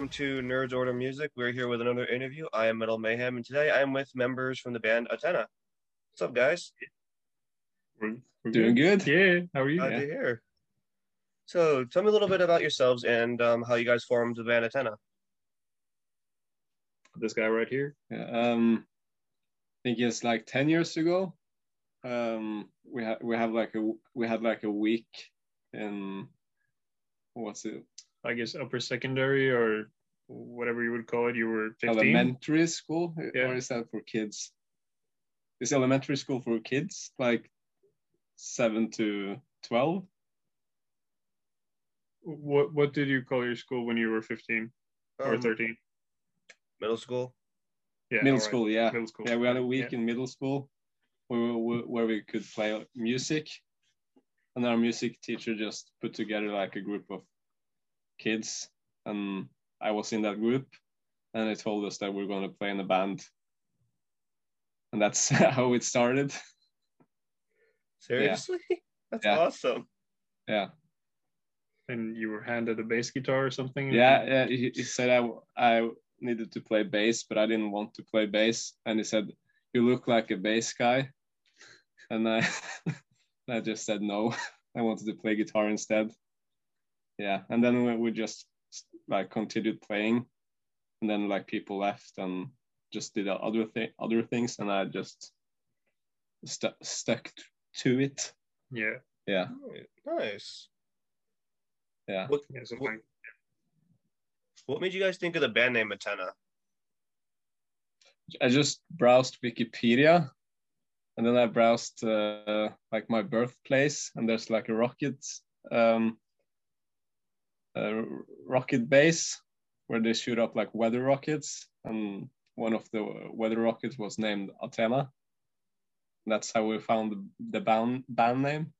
welcome to Nerds Order Music. We're here with another interview. I am Metal Mayhem, and today I am with members from the band Atena. What's up, guys? We're, we're Doing good. Yeah. How are you? Glad to hear. So, tell me a little bit about yourselves and um, how you guys formed the band Atena. This guy right here. Yeah, um, I think it's like ten years ago. Um, we had we have like a we had like a week in what's it I guess upper secondary or whatever you would call it. You were 15. elementary school Yeah. or is that for kids? Is elementary school for kids like seven to twelve? What What did you call your school when you were 15 or Um, 13? Middle school. Yeah. middle all right. school, yeah. Middle school. Yeah, we had a week Yeah. in middle school where we, where we could play music, and our music teacher just put together like a group of kids, and I was in that group, and they told us that we're going to play in a band, and that's how it started. Seriously? That's Yeah. awesome. Yeah, And you were handed a bass guitar or something. yeah, yeah. He, he said I I needed to play bass, but I didn't want to play bass, and he said you look like a bass guy, and I I just said no. I wanted to play guitar instead. Yeah, and then we, we just like continued playing, and then like people left and just did other thi- other things, and I just stu- stuck to it. Yeah. Yeah, Nice. yeah. What, What- what made you guys think of the band name Atena? I just browsed Wikipedia, and then I browsed uh, like my birthplace, and there's like a rocket, um, a rocket base where they shoot up like weather rockets, and one of the weather rockets was named Athena. That's how we found the, band band name.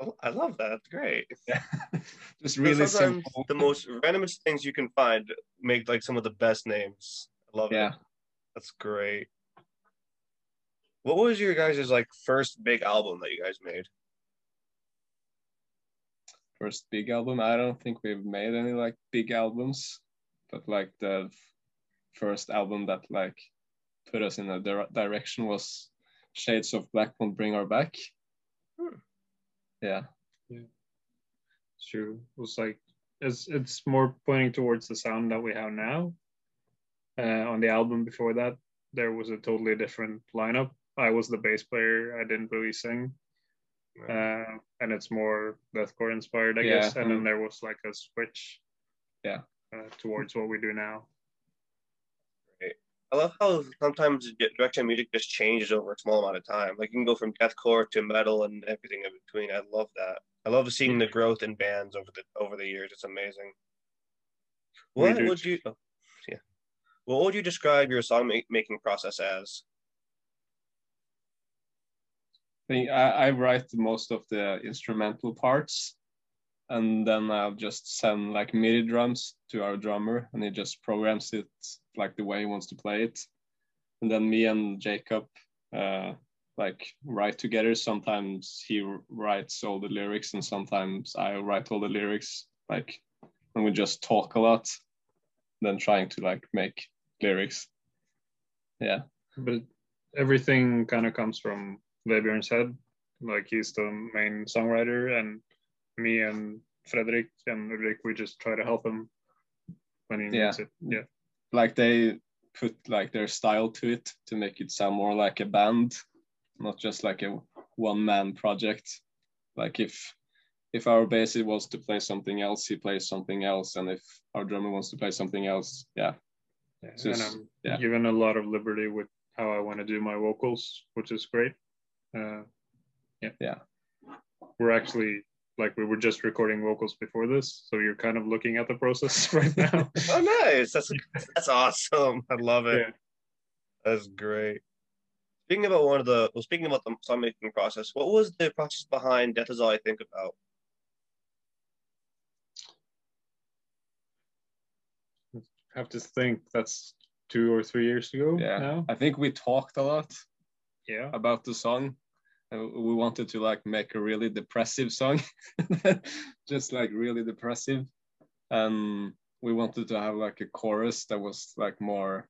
Oh, I love that. That's great. Yeah, just really simple. The most randomest things you can find make like some of the best names. I love Yeah. it. That's great. What was your guys' like first big album that you guys made? First big album. I don't think we've made any like big albums, but like the first album that like put us in a dir- direction was Shades of Black Won't Bring her Back. Hmm. Yeah, it's true. It was like it's it's more pointing towards the sound that we have now. Uh, on the album before that, there was a totally different lineup. I was the bass player. I didn't really sing. Uh, and it's more deathcore inspired, I Yeah, guess. And then mm. there was like a switch, Yeah. uh, towards what we do now. I love how sometimes di- direction of music just changes over a small amount of time. Like you can go from deathcore to metal and everything in between. I love that. I love seeing the growth in bands over the over the years. It's amazing. What would you? Oh, yeah. What would you describe your song ma- making process as? I I write most of the instrumental parts, and then I'll just send like MIDI drums to our drummer, and he just programs it like the way he wants to play it. And then me and Jacob uh, like write together. Sometimes he writes all the lyrics, and sometimes I write all the lyrics. Like, and we just talk a lot, then trying to like make lyrics. Yeah, But everything kind of comes from Vebjørn's said. Like he's the main songwriter, and me and Frederick and Ulrik, we just try to help him when he Yeah. needs it. Yeah. like they put like their style to it to make it sound more like a band not just like a one man project like if if our bassist wants to play something else he plays something else and if our drummer wants to play something else yeah Yeah, So and I'm yeah. given a lot of liberty with how I want to do my vocals, which is great. Uh, yeah. Yeah. We're actually like we were just recording vocals before this, so you're kind of looking at the process right now. Oh, nice. That's that's awesome. I love it. Yeah. That's great. Speaking about one of the well, speaking about the song making process, what was the process behind "Death Is All I Think About"? have to think that's two or three years ago yeah now. i think we talked a lot Yeah. about the song we wanted to like make a really depressive song just like really depressive. And we wanted to have like a chorus that was like more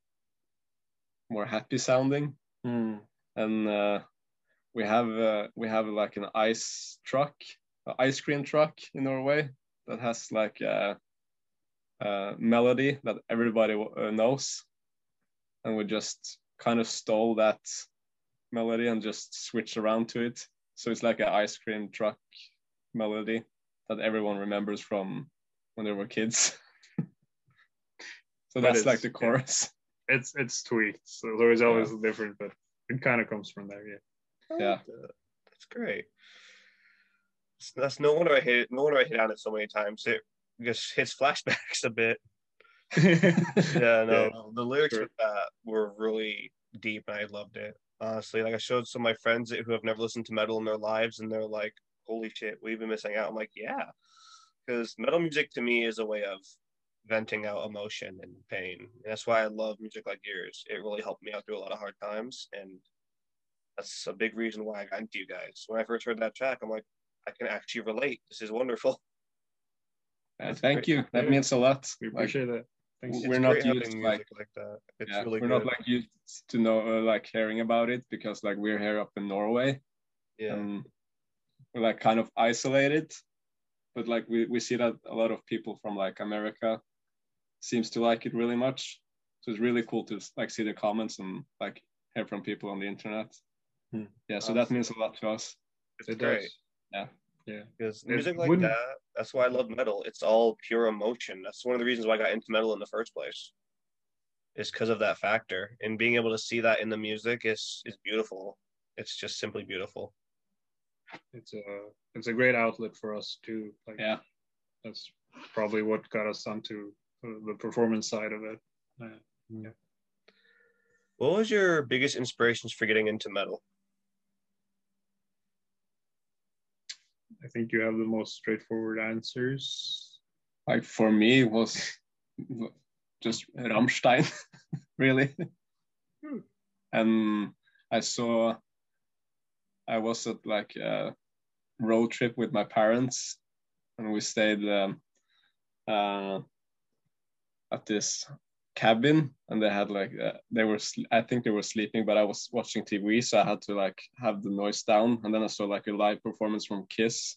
more happy sounding. Hmm. and uh, we have uh, we have like an ice truck an ice cream truck in norway that has like a, a melody that everybody uh, knows. And we just kind of stole that melody and just switched around to it so it's like an ice cream truck melody that everyone remembers from when they were kids so But that's like the yeah. chorus It's it's tweaked, so there's always different, but it kind of comes from there. Yeah. I Yeah. like that. That's great. That's- That's no wonder I hit it. No wonder I hit on it so many times. It just hits flashbacks a bit. Yeah, no, Yeah, the lyrics sure. with that were really deep, and I loved it. Honestly, like I showed some of my friends who have never listened to metal in their lives, and they're like, "Holy shit, we've been missing out." I'm like, "Yeah," because metal music to me is a way of venting out emotion and pain. And that's why I love music like yours. It really helped me out through a lot of hard times, and that's a big reason why I got into you guys. When I first heard that track, I'm like, I can actually relate. This is wonderful. Uh, thank great. you that means a lot we Like, appreciate that. We're not great having used, music like, that. It's yeah, really we're good. not like used to know uh, like hearing about it because like we're here up in Norway yeah. and we're like kind of isolated. But like we, we see that a lot of people from like America seems to like it really much. So it's really cool to like see the comments and like hear from people on the internet. Hmm. Yeah, so that means a lot to us. It's It great. does. Yeah. Yeah. because It music like wouldn't- that that's why i love metal. It's all pure emotion. That's one of the reasons why i got into metal in the first place. Is because of that factor. And being able to see that in the music is is beautiful. It's just simply beautiful. It's a it's a great outlet for us too. Like Yeah. that's probably what got us onto the performance side of it. Uh, what was your biggest inspirations for getting into metal I think you have the most straightforward answers. Like for me it was just Rammstein, really. Hmm. And I saw I was at like a road trip with my parents and we stayed um, uh, at this cabin and they had like uh, they were I think they were sleeping but I was watching TV so I had to like have the noise down and then I saw like a live performance from Kiss.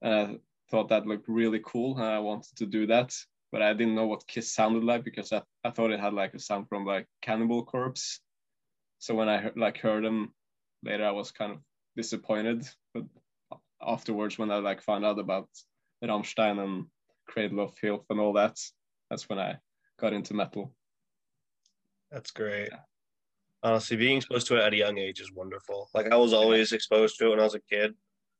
And I thought that looked really cool and I wanted to do that but I didn't know what Kiss sounded like because I, I thought it had like a sound from like Cannibal Corpse. So when I heard, like heard them later I was kind of disappointed but afterwards when I like found out about Rammstein and Cradle of Filth and all that that's when I got into metal that's great Yeah. honestly being exposed to it at a young age is wonderful like i was always exposed to it when i was a kid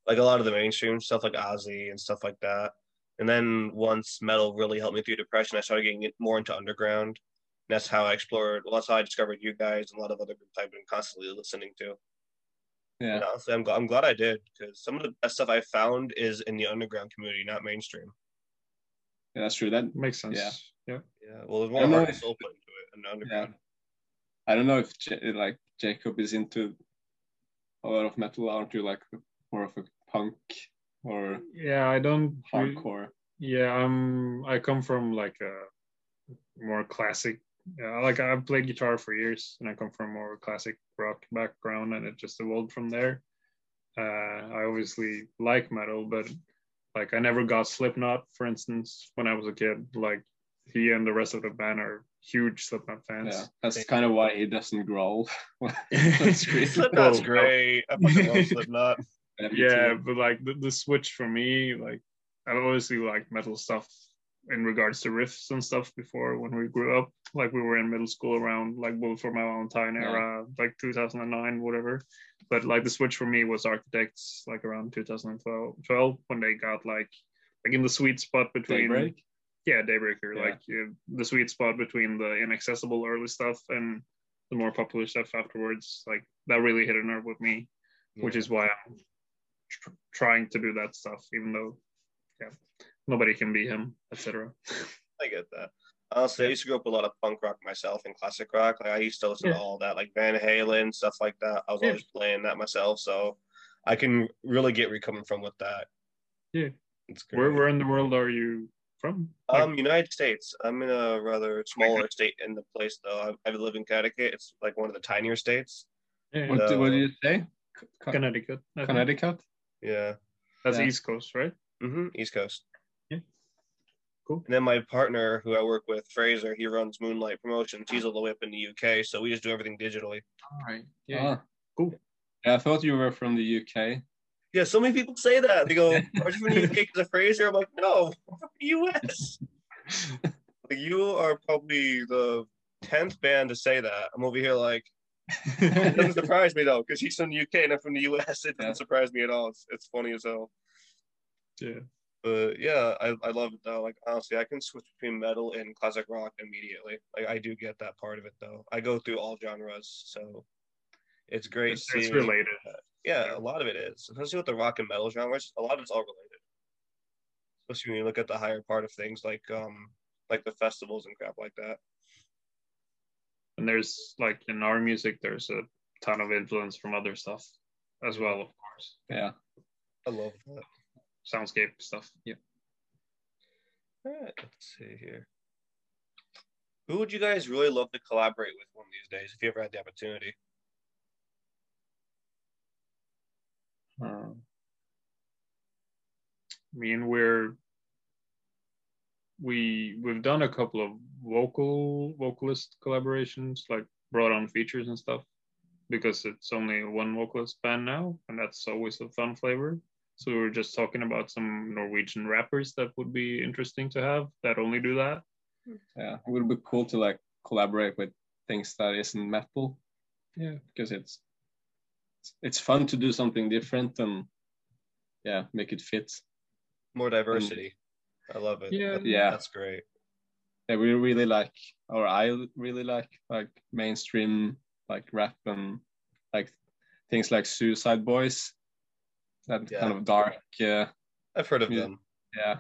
like a lot of the mainstream stuff like ozzy and stuff like that and then once metal really helped me through depression i started getting more into underground and that's how i explored well that's how i discovered you guys and a lot of other groups i've been constantly listening to yeah And honestly, I'm, gl- I'm glad I did because some of the best stuff I found is in the underground community, not mainstream. Yeah, that's true. That Makes sense. Yeah. Yeah. Yeah, well, there's I more don't know if- soul put into it in the underground. I don't know if J- like Jacob is into a lot of metal. Aren't you like more of a punk or Yeah, I don't re- hardcore? Yeah, I'm. I come from like a more classic. Yeah, like I've played guitar for years, and I come from more classic rock background, and it just evolved from there. Uh, I obviously like metal, but like I never got Slipknot, for instance, when I was a kid. Like he and the rest of the band are huge Slipknot fans. Yeah, that's kind of why he doesn't growl. That's great. Slipknot's Well, great. I fucking love Slipknot. yeah but like the, the switch for me like i obviously like metal stuff in regards to riffs and stuff before when we grew up like we were in middle school around like Bullet for my valentine Yeah. era like 2009 whatever but like the switch for me was architects like around 2012 12, when they got like like in the sweet spot between Daybreak. Yeah daybreaker Yeah. like uh, the sweet spot between the inaccessible early stuff and the more popular stuff afterwards like that really hit a nerve with me which is why I'm tr- trying to do that stuff, even though, yeah, nobody can be him, etc. I get that. Honestly, I used to grow up with a lot of punk rock myself and classic rock. Like I used to listen Yeah. to all that, like Van Halen, stuff like that. I was Yeah. always playing that myself, so I can really get where you're coming from with that. Yeah. Where, where in the world are you from? Um, United States. I'm in a rather smaller state in the place though. I, I live in Connecticut. It's like one of the tinier states. yeah, What, do- what do you say? Connecticut. I think. Connecticut? Yeah. That's Yeah. East Coast, right? hmm East Coast. Yeah. Cool. And then my partner, who I work with, Fraser, he runs Moonlight Promotions. He's all the way up in the UK, so we just do everything digitally. All right. Ah. Cool. Yeah, I thought you were from the UK. Yeah, so many people say that. They go, "Are you from the UK because of Fraser?" I'm like, "No, I'm from the US." like, you are probably the tenth band to say that. I'm over here like, it doesn't surprise me though, because he's from the UK and I'm from the US. It doesn't Yeah. surprise me at all. It's, it's funny as hell. yeah. But yeah, I, I love it though. Like honestly, I can switch between metal and classic rock immediately. Like I do get that part of it though. I go through all genres, so it's great. It's, it's seeing- related. Yeah, a lot of it is, especially with the rock and metal genres. A lot of it's all related. Especially when you look at the higher part of things, like um, like the festivals and crap like that. And there's like in our music, there's a ton of influence from other stuff as well, of course. Yeah. I love that. Soundscape stuff. Yeah. All right, let's see here. Who would you guys really love to collaborate with one of these days if you ever had the opportunity? Uh, I mean, we're we we've done a couple of vocal vocalist collaborations, like brought on features and stuff, because it's only one vocalist band now, and that's always a fun flavor. So we were just talking about some Norwegian rappers that would be interesting to have that only do that. yeah, it would be cool to like collaborate with things that isn't metal. Yeah. because it's it's fun to do something different and yeah, make it fit. More diversity. I love it. Yeah. That- Yeah. that's great. Yeah, we really like, or I really like, like mainstream like rap and like things like Suicide Boys. That Yeah. kind of dark, uh, I've heard of Yeah. them. yeah,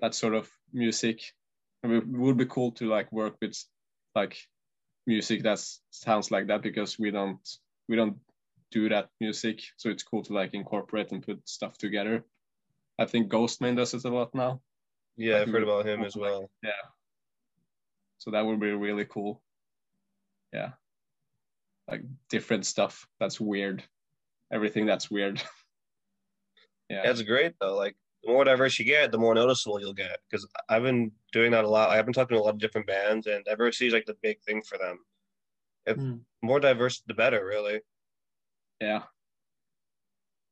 that sort of music. And it would be cool to like work with like music that sounds like that because we don't we don't do that music. So it's cool to like incorporate and put stuff together. I think Ghostemane does it a lot now. Yeah, I've heard about him as well. Yeah. So that would be really cool. Yeah. Like different stuff that's weird. Everything that's weird. yeah. That's great though. Like the more diverse you get, the more noticeable you'll get. Because I've been doing that a lot. I've been talking to a lot of different bands, and diversity is like the big thing for them. If Hmm. more diverse, the better, really. Yeah.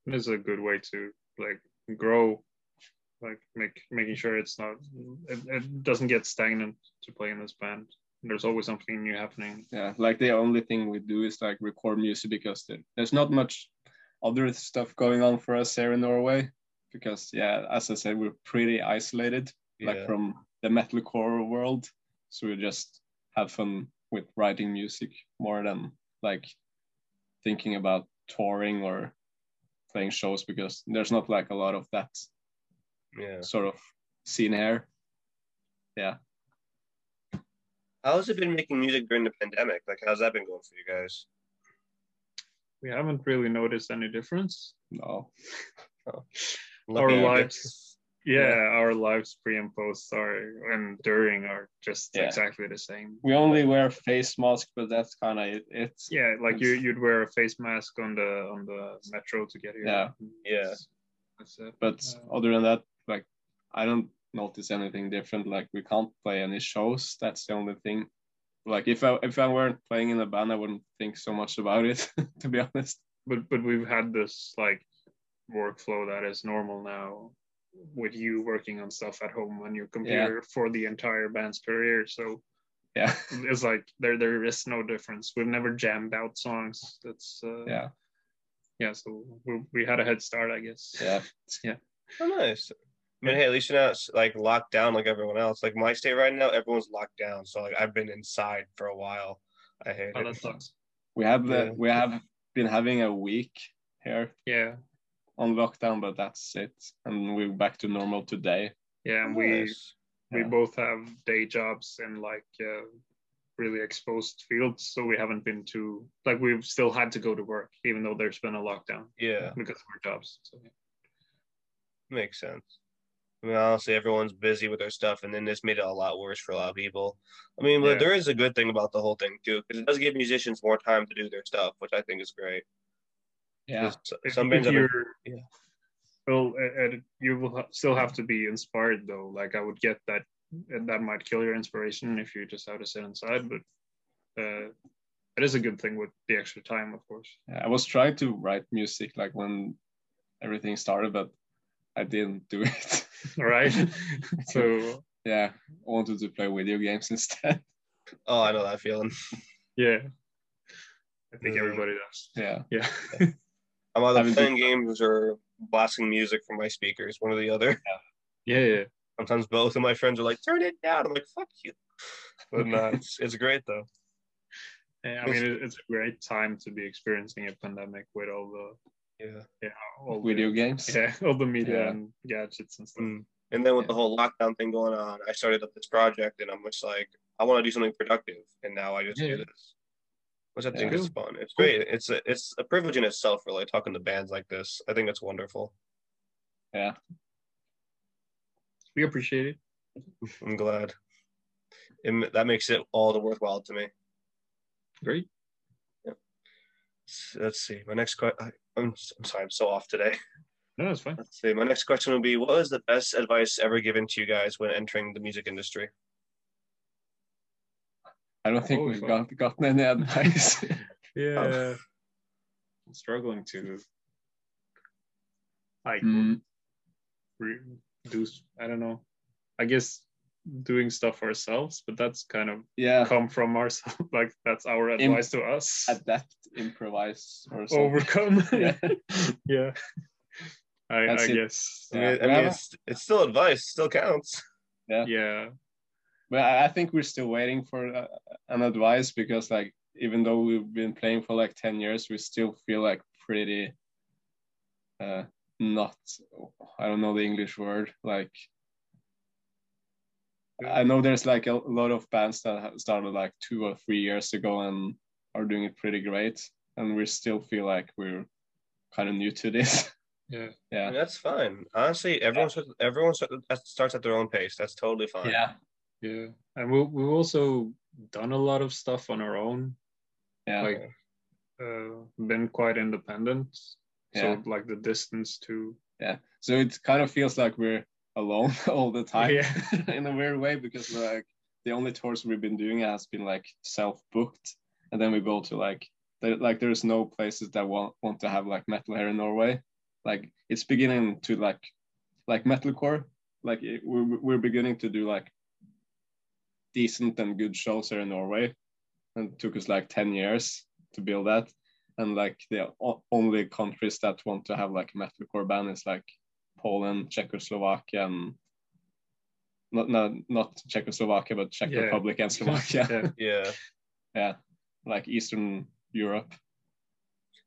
It's a good way to like grow, like make making sure it's not it, it doesn't get stagnant to play in this band. There's always something new happening. Yeah. Like the only thing we do is like record music because there- there's not much other stuff going on for us here in Norway. Because yeah, as I said, we're pretty isolated. like Yeah. from the metalcore world. So we just have fun with writing music more than like thinking about touring or playing shows because there's not like a lot of that Yeah. sort of scene here. Yeah. How's it been making music during the pandemic? Like, how's that been going for you guys? We haven't really noticed any difference. No. Oh. Lucky you lives- Yeah, Yeah. our lives pre and post are and during are just Yeah. exactly the same. We only wear face masks, but that's kind of it. It's Yeah, like you It's- you'd wear a face mask on the on the metro to get here. Yeah. Yeah. That's, that's it. but Uh, other than that, like I don't notice anything different. Like we can't play any shows. That's the only thing. Like if I if I weren't playing in a band, I wouldn't think so much about it. to be honest. but but we've had this like workflow that is normal now with you working on stuff at home on your computer for the entire band's career so Yeah. it's like there there is no difference we've never jammed out songs that's uh, yeah. yeah so we, we had a head start i guess Yeah. Yeah. Oh, nice. I mean, hey, at least you're not like locked down like everyone else. Like my state right now, everyone's locked down. So like I've been inside for a while. I hate oh, it. that sucks We have uh, Yeah. we have been having a week here yeah on lockdown, but that's it, and we're back to normal today. yeah and we Nice. we Yeah. both have day jobs in like uh, really exposed fields so we haven't been to like we've still had to go to work even though there's been a lockdown Yeah, because of our jobs so yeah. makes sense. I mean, honestly, everyone's busy with their stuff, and then this made it a lot worse for a lot of people. I mean, but Yeah. there is a good thing about the whole thing too, because it does give musicians more time to do their stuff, which I think is great. Yeah. 'Cause If- Some bands you're- yeah. Well, uh, you will still have to be inspired though. Like I would get that and that might kill your inspiration if you just have to sit inside. But uh, it is a good thing with the extra time, of course. I was trying to write music like when everything started, but I didn't do it. right. so yeah, I wanted to play video games instead. Oh, I know that feeling. yeah, I think Mm. everybody does. Yeah. Yeah. I'm either Haven't playing games or blasting music from my speakers, one or the other. yeah, yeah. Sometimes both of my friends are like, "Turn it down." I'm like, "Fuck you," but no, it's, it's great though. Yeah, I mean, it, it's a great time to be experiencing a pandemic with all the Yeah. yeah all Video the, games. yeah all the media Yeah. and gadgets and stuff. Mm. And then with Yeah. the whole lockdown thing going on, I started up this project, and I'm just like, I want to do something productive, and now I just Yeah. do this, which I think Yeah. is fun. It's great. It's a it's a privilege in itself, really, talking to bands like this. I think it's wonderful. Yeah. We appreciate it. I'm glad. It, that makes it all the worthwhile to me. Great. S- Let's see. My next question. I'm, I'm sorry. I'm so off today. No, that's fine. Let's see. My next question would be: What was the best advice ever given to you guys when entering the music industry? I don't think Oh, we've fuck. got, gotten any advice. Yeah. I'm struggling to like Mm, re- do I don't know. I guess doing stuff ourselves, but that's kind of yeah. come from ourselves. Like that's our advice to us. Adapt, improvise, or something. Overcome. Yeah. yeah. I, I it. guess. I Yeah. mean, I mean it's, it's still advice. Still counts. Yeah. But I I think we're still waiting for uh, an advice because, like, even though we've been playing for like 10 years, we still feel like pretty uh, not, I don't know the English word. Like, I know there's like a lot of bands that have started like two or three years ago and are doing it pretty great. And we still feel like we're kind of new to this. Yeah. I yeah. mean, that's fine. Honestly, everyone starts, everyone starts starts at their own pace. That's totally fine. Yeah. Yeah. And we we've also done a lot of stuff on our own. Yeah. Like uh been quite independent. Yeah. So like the distance to Yeah. So it kind of feels like we're alone all the time Yeah. in a weird way because like the only tours we've been doing has been like self-booked and then we go to like there, like there's no places that want want to have like metal here in Norway. Like it's beginning to like like metalcore. Like it, we're we're beginning to do like decent and good shows here in Norway, and it took us like ten years to build that. And like the only countries that want to have like a metalcore band is like Poland, Czechoslovakia, and not not not Czechoslovakia, but Czech Yeah. Republic and Slovakia. yeah. Yeah. yeah, like Eastern Europe,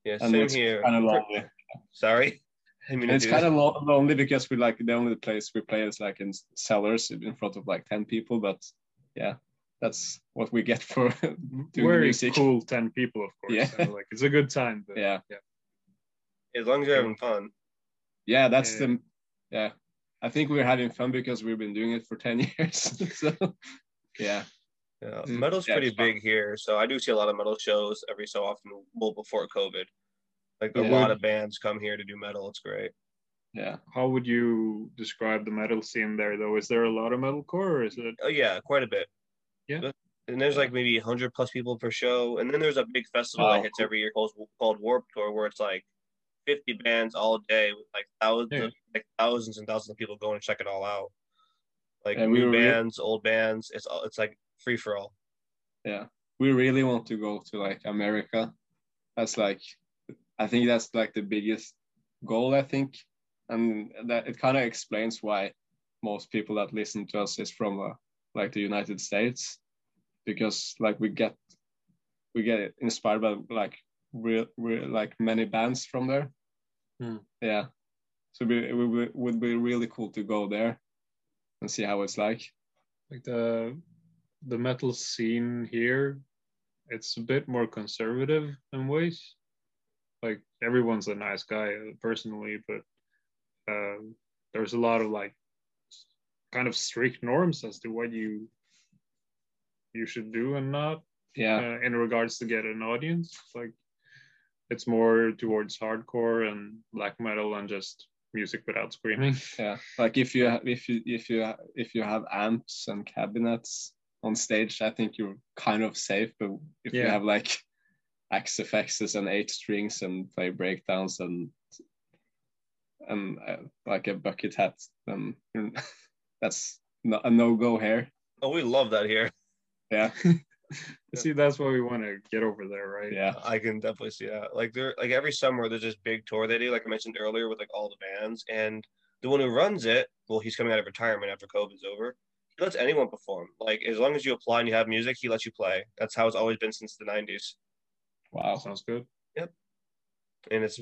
Yeah. and Same it's here. kind of lonely. Sorry. I mean, it's kind of lo- lonely because we like the only place we play is like in cellars in front of like ten people. But yeah, that's what we get for doing Very music. cool 10 people, of course. Yeah. and, like it's a good time. But Yeah. as long as you're having fun. Yeah, that's Yeah. the yeah. I think we're having fun because we've been doing it for ten years. so yeah, Yeah. Metal's yeah, pretty fun. big here, so I do see a lot of metal shows every so often. Well, before COVID, like a lot of bands come here to do metal. It's great. Yeah. How would you describe the metal scene there, though? Is there a lot of metalcore, or is it? Oh yeah, quite a bit. Yeah. And there's like maybe 100 plus people per show, and then there's a big festival Wow. that hits every year called called Warped Tour, where it's like 50 bands all day with like thousands, Yeah. of, like thousands and thousands of people going to check it all out. Like And we new re- bands, old bands. It's all it's like free for all. yeah we really want to go to like america that's like i think that's like the biggest goal i think and that it kind of explains why most people that listen to us is from uh, like the united states. Because like we get we get inspired by like real, real like many bands from there. Hmm. yeah. So we, we, we would be really cool to go there and see how it's like. Like the the metal scene here it's a bit more conservative in ways. Like everyone's a nice guy personally but um, there's a lot of like kind of strict norms as to what you you should do and not Yeah. uh, in regards to get an audience. Like it's more towards hardcore and black metal and just music without screaming. Yeah. Like if you if you if you if you have amps and cabinets on stage, I think you're kind of safe. But if you have like Axe-Fx and eight strings and play breakdowns and and uh, like a bucket hat, you're- that's no, a no go here. Oh, we love that here. Yeah. See, that's what we want to get over there, right? Yeah. I can definitely see that. Like there, like every summer, there's this big tour they do, like I mentioned earlier, with like all the bands. And the one who runs it, well, he's coming out of retirement after COVID's over. He lets anyone perform. Like as long as you apply and you have music, he lets you play. That's how it's always been since the '90s. Wow. Sounds good. Yep. And it's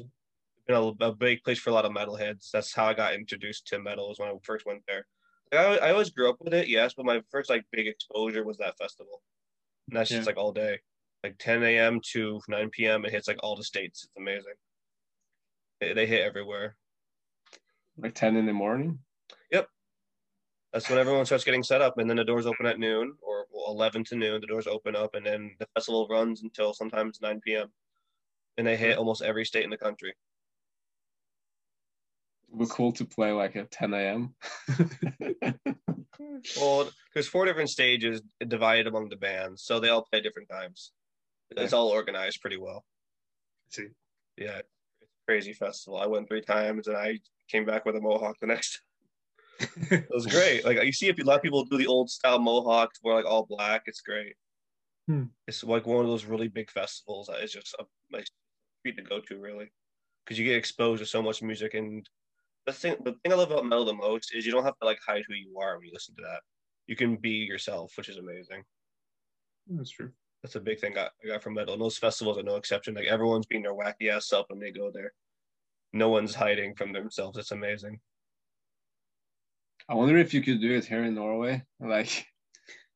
been a, a big place for a lot of metalheads. That's how I got introduced to metal. Was when I first went there. I, I always grew up with it, yes, but my first like big exposure was that festival. And that's just like all day, like 10 a.m. to 9 p.m. It hits like all the states. It's amazing. They, they hit everywhere. Like ten in the morning. Yep, that's when everyone starts getting set up, and then the doors open at noon or well, 11 to noon. The doors open up, and then the festival runs until sometimes 9 p.m. And they hit almost every state in the country. It would cool to play like at 10 a.m. Well, there's four different stages divided among the bands, so they all play different times. It's all organized pretty well. See, Yeah, it's a crazy festival. I went three times, and I came back with a mohawk the next. It was great. Like you see, if a lot of people do the old style mohawks, where like all black. It's great. Hmm. It's like one of those really big festivals that is just a like treat to go to, really, because you get exposed to so much music. And the thing, the thing I love about metal the most is you don't have to like hide who you are when you listen to that. You can be yourself, which is amazing. that's true. That's a big thing I, I got from metal. And those festivals are no exception. Like everyone's being their wacky ass self when they go there. No one's hiding from themselves. It's amazing. I wonder if you could do it here in Norway. Like,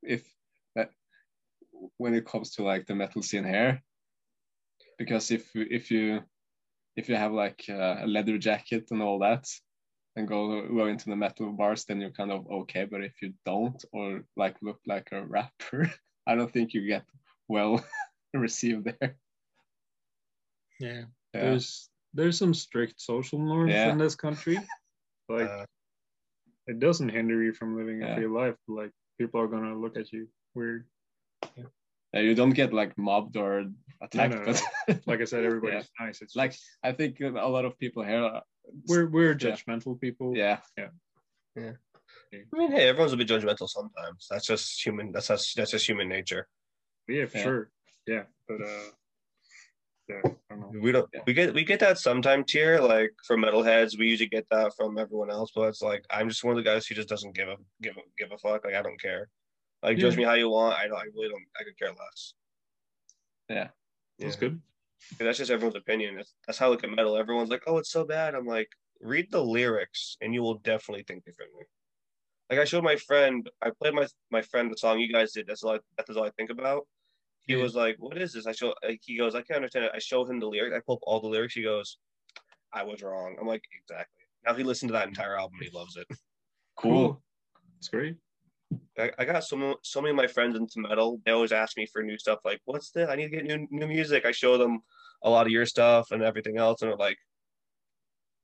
if that when it comes to like the metal scene here, because if if you if you have like uh, a leather jacket and all that, and go go into the metal bars, then you're kind of okay. But if you don't, or like look like a rapper, I don't think you get well received there. Yeah. Yeah. There's there's some strict social norms Yeah. in this country. Like Uh, it doesn't hinder you from living a Yeah. free life. But like people are gonna look at you weird. Yeah, you don't get like mobbed or attacked, no, but Like I said, everybody's nice. It's like just- I think a lot of people here. Are, we're we're Yeah. judgmental people. yeah, yeah, yeah. I mean, hey, everyone's a bit judgmental sometimes. That's just human. That's just, that's just human nature. Yeah, for Yeah. sure. Yeah, but uh, yeah, I don't know. We don't. We get we get that sometimes here. Like for metalheads, we usually get that from everyone else. But it's like I'm just one of the guys who just doesn't give a give a give a fuck. Like I don't care. Like judge Yeah. me how you want. I don't. I really don't. I could care less. yeah. That's Yeah. good. And that's just everyone's opinion. That's, that's how I look at metal. Everyone's like, "Oh, it's so bad." I'm like, read the lyrics, and you will definitely think differently. Like I showed my friend, I played my my friend the song you guys did. That's all. I, that's all I think about. He Yeah. was like, "What is this?" I show. Like, he goes, "I can't understand it." I show him the lyrics. I pull up all the lyrics. He goes, "I was wrong." I'm like, "Exactly." Now he listened to that entire album. He loves it. Cool. It's great. I, I got so so many of my friends into metal. They always ask me for new stuff. Like, "What's this? I need to get new new music." I show them a lot of your stuff and everything else, and they're like,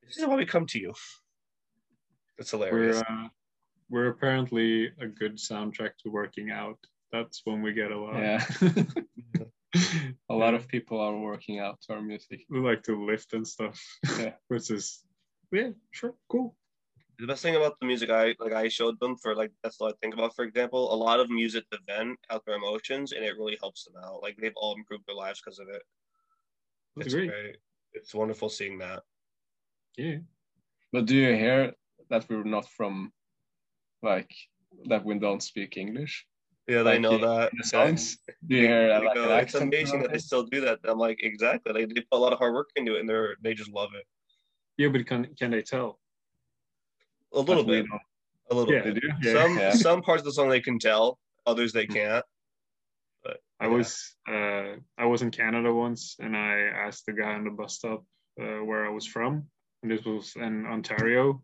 "This is why we come to you." It's hilarious. We're uh, we're apparently a good soundtrack to working out. That's when we get a lot. Yeah. A lot of people are working out to our music. we like to lift and stuff. Yeah. Which is yeah, sure, cool. The best thing about the music I like I showed them for like that's what I think about. For example, a lot of music use to vent out their emotions, and it really helps them out. Like they've all improved their lives because of it. That's It's great. great. It's wonderful seeing that. Yeah. But do you hear that we're not from, like, that we don't speak English? Yeah, they Like, know that. The songs? Um, do you hear They like go, an it's amazing that they still do that. I'm like, exactly. They, they put a lot of hard work into it, and they're they just love it. Yeah, but can can they tell? A little bit, a little Yeah. Bit. Yeah. Some Yeah. some parts of the song they can tell, others they can't. But I was uh, I was in Canada once, and I asked the guy on the bus stop uh, where I was from, and this was in Ontario,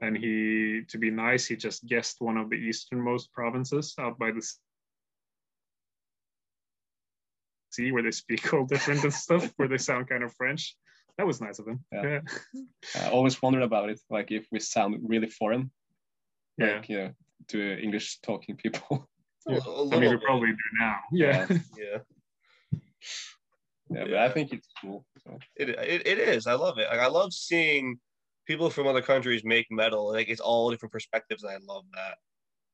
and he, to be nice, he just guessed one of the easternmost provinces out by the sea where they speak all different and stuff, where they sound kind of French. That was nice of him. Yeah. I always wondered about it, like if we sound really foreign, yeah. like yeah, to English talking people. Yeah. A- a I mean, we probably do now. Yeah. Yeah. Yeah, but I think it's cool. So. It, it it is. I love it. Like, I love seeing people from other countries make metal. Like it's all different perspectives, and I love that.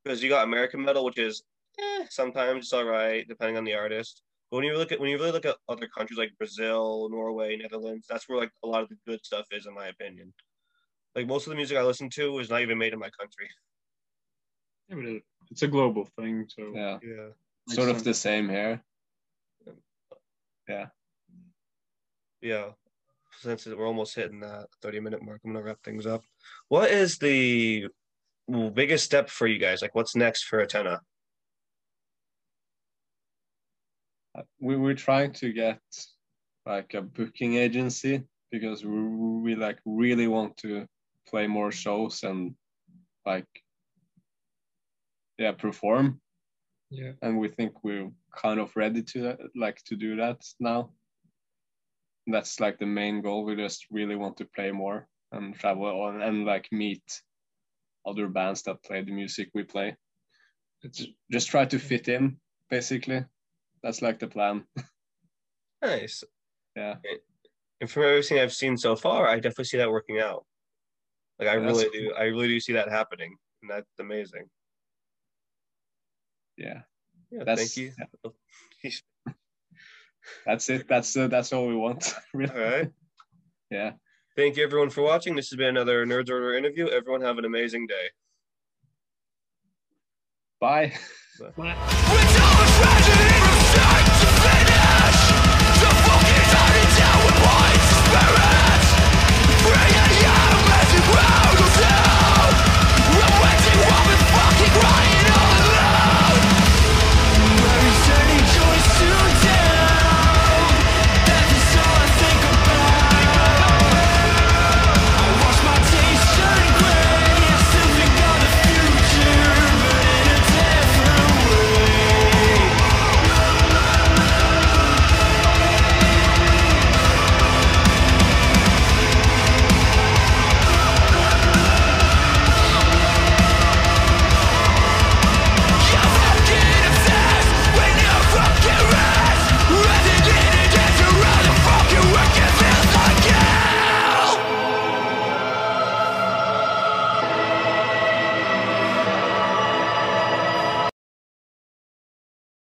Because you got American metal, which is eh, sometimes it's all right depending on the artist. But when you look at when you really look at other countries like Brazil, Norway, Netherlands, that's where like a lot of the good stuff is, in my opinion. Like most of the music I listen to is not even made in my country. Yeah, but it's a global thing, so Yeah, Yeah. makes sort of the same here. Yeah, yeah. Since we're almost hitting that 30 minute mark, I'm gonna wrap things up. What is the biggest step for you guys? Like what's next for Atena? Uh, We we're trying to get like a booking agency because we, we like really want to play more shows and like yeah perform. Yeah. and we think we're kind of ready to like to do that now. That's like the main goal. We just really want to play more and travel on and like meet other bands that play the music we play. It's just try to fit in basically that's like the plan Nice. yeah And from everything I've seen so far, I definitely see that working out. Like I Yeah, that's really do. I really do see that happening. And that's amazing. yeah Yeah, That's- thank you. that's it that's uh, that's all we want really All right. yeah Thank you everyone for watching. This has been another Nerds Order interview. Everyone have an amazing day. bye With all the tragedy